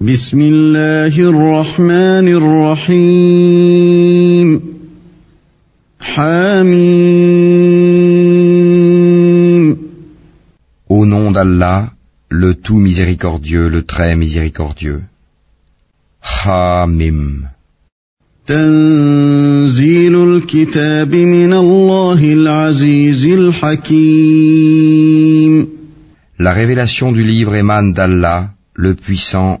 بسم الله الرحمن الرحيم حميم Au nom d'Allah, le tout miséricordieux, le très miséricordieux. Hamim. تنزيل الكتاب من الله العزيز الحكيم La révélation du livre émane d'Allah, le puissant,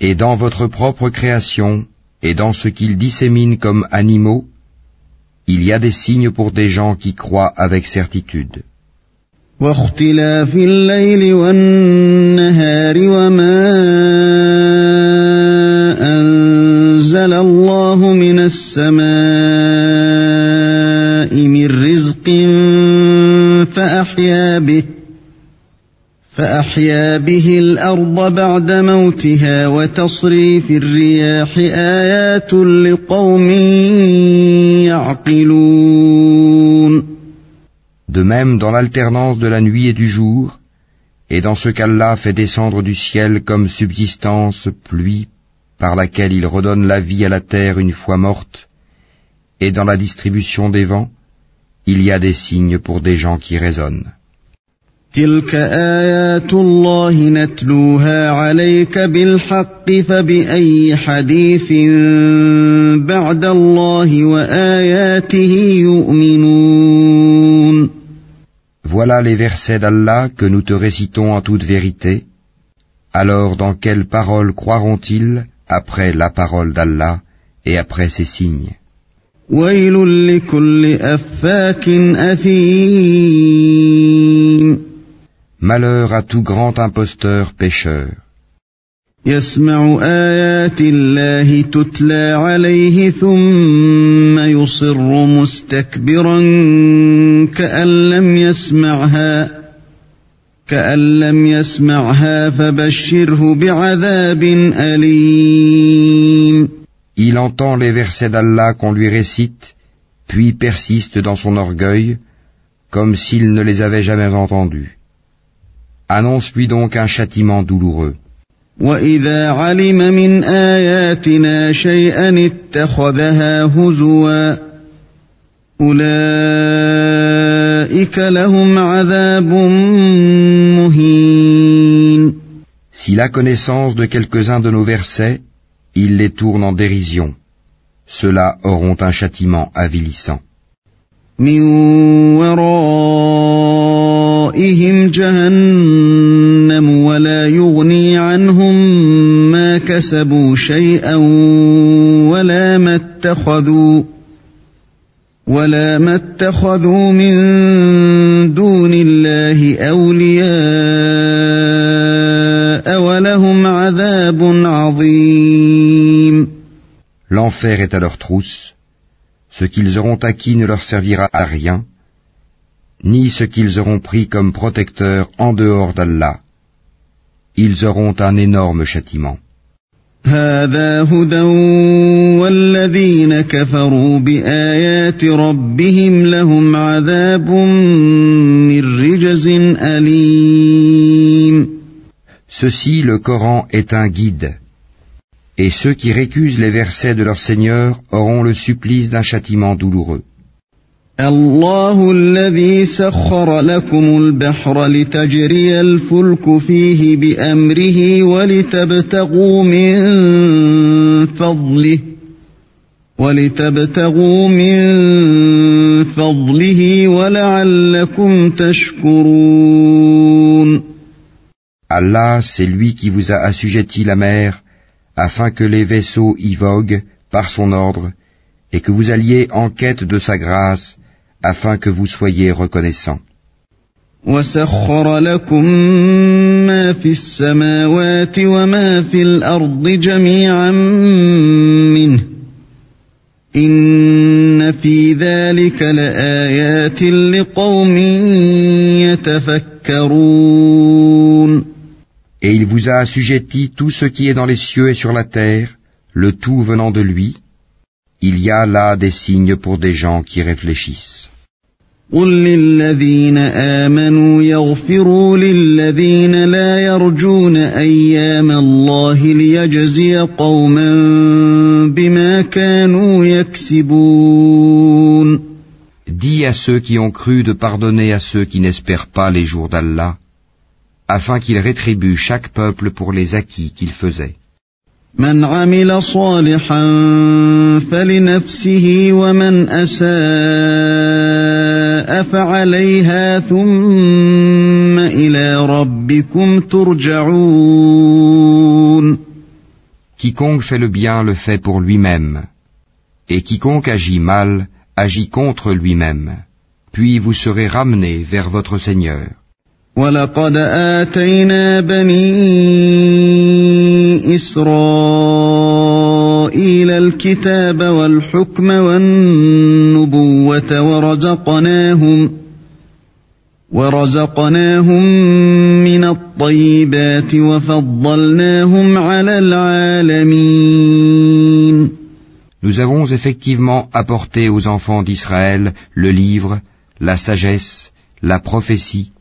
Et dans votre propre création, et dans ce qu'ils disséminent comme animaux, il y a des signes pour des gens qui croient avec certitude. واختلاف الليل والنهار وما أنزل الله من السماء فأحيا به الأرض بعد موتها وتصريف الرياح آيات لقوم يعقلون De même dans l'alternance de la nuit et du jour, et dans ce qu'Allah fait descendre du ciel comme subsistance pluie par laquelle il redonne la vie à la terre une fois morte, et dans la distribution des vents, il y a des signes pour des gens qui raisonnent. تلك آيات الله نتلوها عليك بالحق فبأي حديث بعد الله وآياته يؤمنون Voilà les versets d'Allah que nous te récitons en toute vérité. Alors dans quelle parole croiront-ils après la parole d'Allah et après ses signes ويل لكل أفاك أثيم Malheur à tout grand imposteur pécheur, يسمع آيات الله تتلى عليه ثم يصر مستكبرا كأن لم يسمعها كأن لم يسمعها فبشره بعذاب أليم il entend les versets d'Allah qu'on lui récite, puis persiste dans son orgueil, comme s'il ne les avait jamais entendus. Annonce-lui donc un châtiment douloureux. S'il a connaissance de quelques-uns de nos versets, il les tourne en dérision. Ceux-là auront un châtiment avilissant. ورائهم جهنم ولا يغني عنهم ما كسبوا شيئا ولا ما اتخذوا ولا ما اتخذوا من دون الله أولياء ولهم عذاب عظيم L'enfer est à leur trousse. Ce qu'ils auront acquis ne leur servira à rien, ni ce qu'ils auront pris comme protecteur en dehors d'Allah. Ils auront un énorme châtiment. Ceci, le Coran, est un guide. Et ceux qui récusent les versets de leur Seigneur auront le supplice d'un châtiment douloureux. الله الذي سخر لكم البحر لتجري الفلك فيه بأمره ولتبتغوا من فضله ولتبتغوا من فضله ولعلكم تشكرون Allah, c'est lui qui vous a assujetti la mer afin que les vaisseaux y voguent par son ordre et que vous alliez en quête de sa grâce afin que vous soyez reconnaissants. وسخر لكم ما في السماوات وما في الأرض جميعا منه إن في ذلك لآيات لقوم يتفكرون Et il vous a assujetti tout ce qui est dans les cieux et sur la terre, le tout venant de lui. Il y a là des signes pour des gens qui réfléchissent. قل للذين آمنوا يغفروا للذين لا يرجون أيام الله ليجزي قوما بما كانوا يكسبون Dis à ceux qui ont cru de pardonner à ceux qui n'espèrent pas les jours d'Allah, afin qu'il rétribue chaque peuple pour les acquis qu'il faisait. من عمل صالحا فلنفسه ومن أساء فعليها ثم إلى ربكم ترجعون Quiconque fait le bien le fait pour lui-même, et quiconque agit mal agit contre lui-même, puis vous serez ramenés vers votre Seigneur. ولقد آتينا بني إسرائيل الكتاب والحكم والنبوة ورزقناهم ورزقناهم من الطيبات وفضلناهم على العالمين Nous avons effectivement apporté aux enfants d'Israël le livre, la sagesse, la prophétie,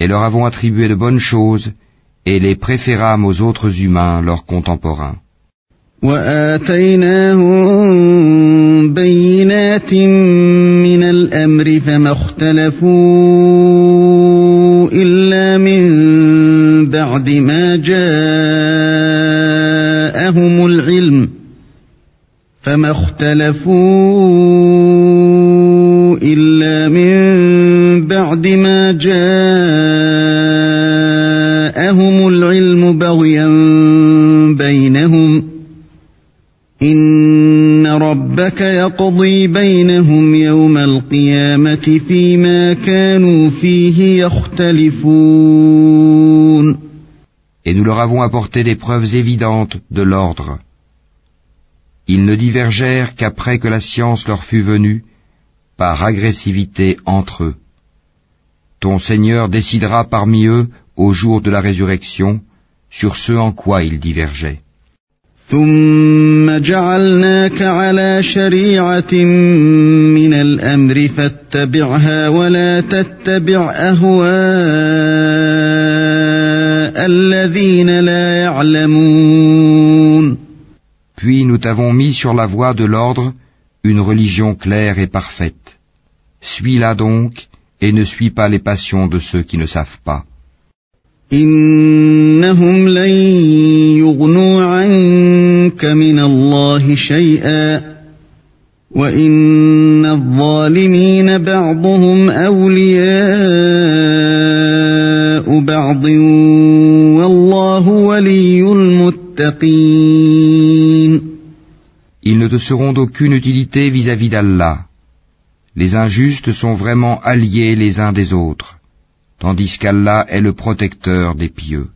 et leur avons attribué de bonnes choses, et les préférâmes aux autres humains, leurs contemporains. وآتيناهم بينات من الأمر فما اختلفوا إلا من بعد ما جاءهم جاءهم العلم بغيا بينهم إن ربك يقضي بينهم يوم القيامة فيما كانوا فيه يختلفون Et nous leur avons apporté des preuves évidentes de l'ordre. Ils ne divergèrent qu'après que la science leur fut venue, par agressivité entre eux. Ton Seigneur décidera parmi eux, au jour de la résurrection, sur ce en quoi ils divergeaient. ثم جعلناك على شريعة من الأمر فاتبعها ولا تتبع أهواء الذين لا يعلمون Puis nous t'avons mis sur la voie de l'ordre une religion claire et parfaite. Suis-la donc et ne suis pas les passions de ceux qui ne savent pas. إنهم لن يغنوا عنك من الله شيئا وإن الظالمين بعضهم أولياء بعض والله ولي المتقين Ils ne te seront d'aucune utilité vis-à-vis d'Allah. Les injustes sont vraiment alliés les uns des autres, tandis qu'Allah est le protecteur des pieux.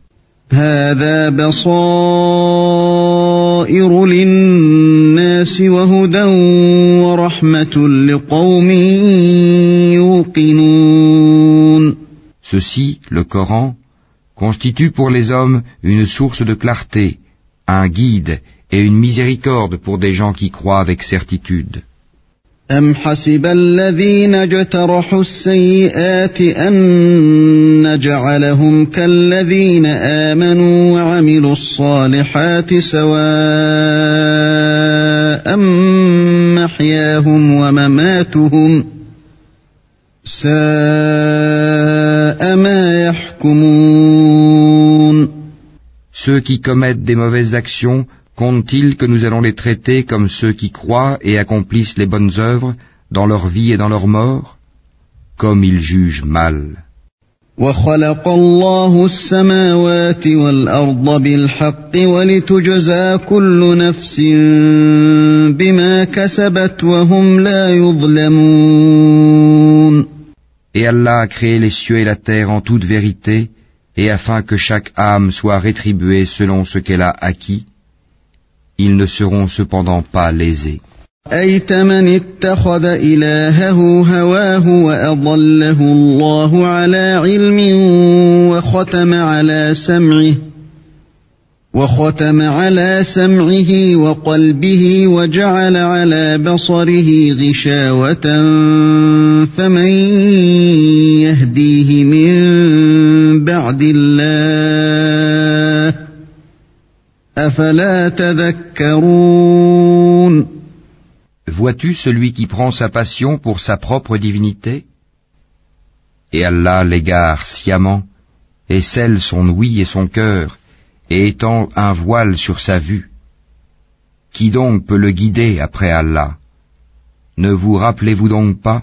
Ceci, le Coran, constitue pour les hommes une source de clarté, un guide et une miséricorde pour des gens qui croient avec certitude. أم حسب الذين اجترحوا السيئات أن نجعلهم كالذين آمنوا وعملوا الصالحات سواء محياهم ومماتهم ساء ما يحكمون Ceux qui commettent des mauvaises actions Compte-t-il que nous allons les traiter comme ceux qui croient et accomplissent les bonnes œuvres dans leur vie et dans leur mort? Comme ils jugent mal. Et Allah a créé les cieux et la terre en toute vérité, et afin que chaque âme soit rétribuée selon ce qu'elle a acquis, ils ne seront cependant pas lésés. أيت من اتخذ إلهه هواه وأضله الله على علم وختم على سمعه وختم على سمعه وقلبه وجعل على بصره غشاوة فمن يهديه من بعد الله Vois-tu celui qui prend sa passion pour sa propre divinité? Et Allah l'égare sciemment, et scelle son ouïe et son cœur, et étend un voile sur sa vue. Qui donc peut le guider après Allah? Ne vous rappelez-vous donc pas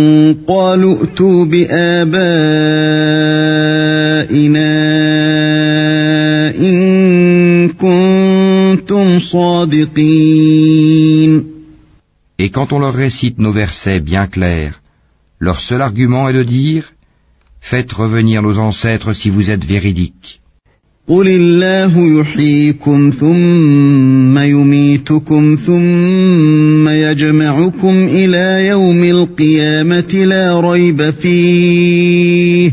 قالوا ائتوا بابائنا Et quand on leur récite nos versets bien clairs, leur seul argument est de dire Faites revenir nos ancêtres si vous êtes véridiques. قل الله يحييكم ثم يميتكم ثم يجمعكم إلى يوم القيامة لا ريب فيه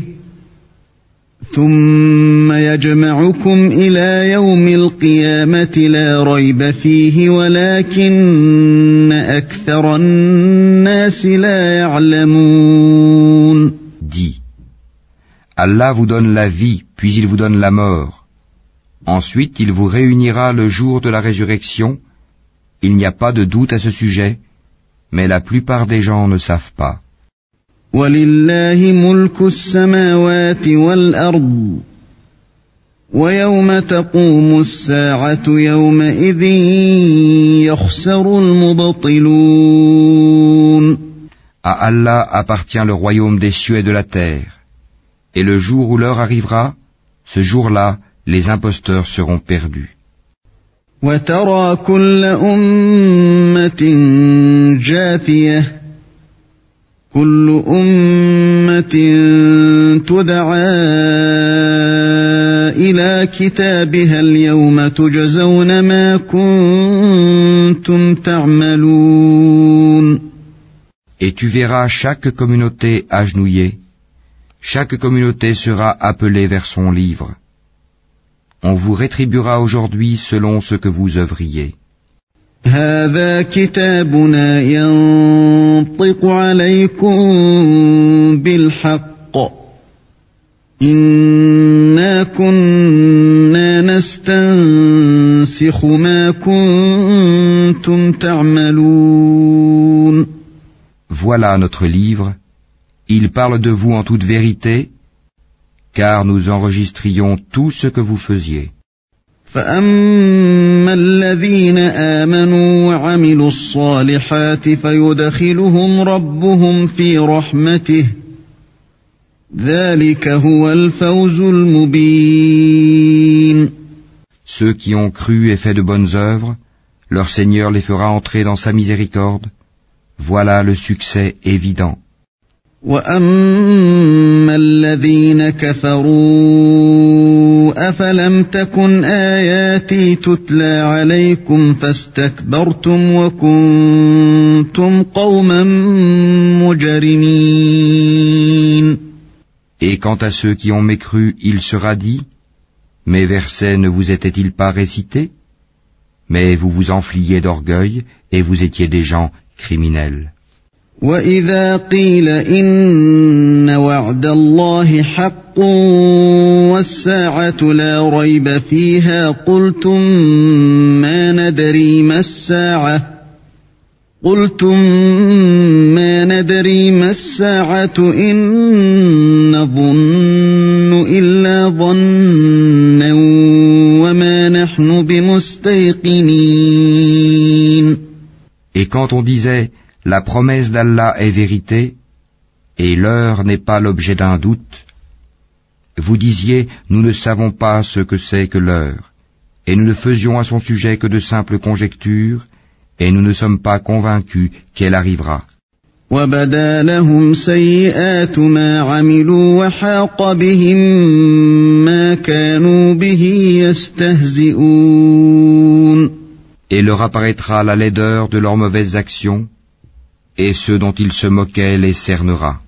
ثم يجمعكم إلى يوم القيامة لا ريب فيه ولكن أكثر الناس لا يعلمون Dis, Allah vous donne la vie, puis il vous donne la mort. Ensuite, il vous réunira le jour de la résurrection. Il n'y a pas de doute à ce sujet, mais la plupart des gens ne savent pas. À Allah appartient le royaume des cieux et de la terre. Et le jour où l'heure arrivera, ce jour-là, les imposteurs seront perdus. وترى كل أمة جاثية كل أمة تدعى إلى كتابها اليوم تجزون ما كنتم تعملون Et tu verras chaque communauté agenouillée, chaque communauté sera appelée vers son livre. On vous rétribuera aujourd'hui selon ce que vous œuvriez. هذا كتابنا ينطق عليكم بالحق إنا كنا نستنسخ ما كنتم تعملون Voilà notre livre, il parle de vous en toute vérité, car nous enregistrions tout ce que vous faisiez. فأما الذين آمنوا وعملوا الصالحات فيدخلهم ربهم في رحمته ذلك هو الفوز المبين Ceux qui ont cru et fait de bonnes œuvres, leur Seigneur les fera entrer dans sa miséricorde. Voilà le succès évident. واما الذين كفروا افلم تكن اياتي تتلى عليكم فاستكبرتم وكنتم قوما مجرمين Et Et quant à ceux qui ont mécru, il sera dit, Mes versets ne vous étaient-ils pas récités Mais vous vous enfliez d'orgueil et vous étiez des gens criminels. وإذا قيل إن وعد الله حق والساعة لا ريب فيها قلتم ما ندري ما الساعة قلتم ما ندري ما الساعة إن نظن إلا ظنا وما نحن بمستيقنين Et quand on disait, La promesse d'Allah est vérité, et l'heure n'est pas l'objet d'un doute, vous disiez, nous ne savons pas ce que c'est que l'heure, et nous ne faisions à son sujet que de simples conjectures, et nous ne sommes pas convaincus qu'elle arrivera. Et leur apparaîtra la laideur de leurs mauvaises actions, et ceux dont il se moquait les cernera.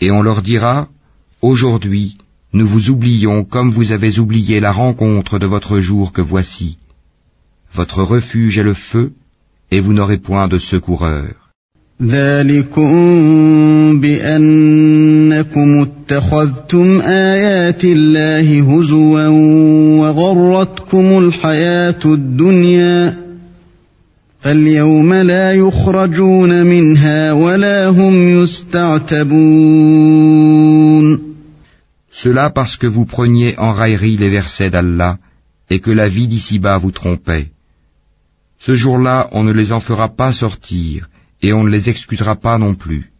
Et on leur dira, aujourd'hui, nous vous oublions comme vous avez oublié la rencontre de votre jour que voici. Votre refuge est le feu, et vous n'aurez point de secoureur. ذلكم بأنكم اتخذتم آيات الله هزوا وغرتكم الحياة الدنيا فاليوم لا يخرجون منها ولا هم يستعتبون Cela parce que vous preniez en raillerie les versets d'Allah et que la vie d'ici-bas vous trompait. Ce jour-là, on ne les en fera pas sortir et on ne les excusera pas non plus.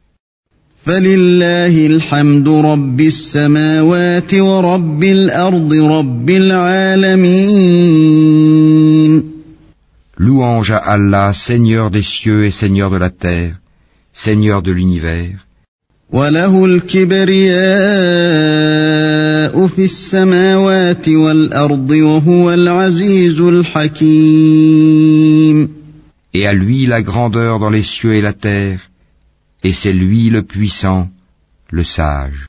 Louange à Allah, Seigneur des cieux et Seigneur de la terre, Seigneur de l'univers. Et à lui la grandeur dans les cieux et la terre, et c'est lui le puissant, le sage.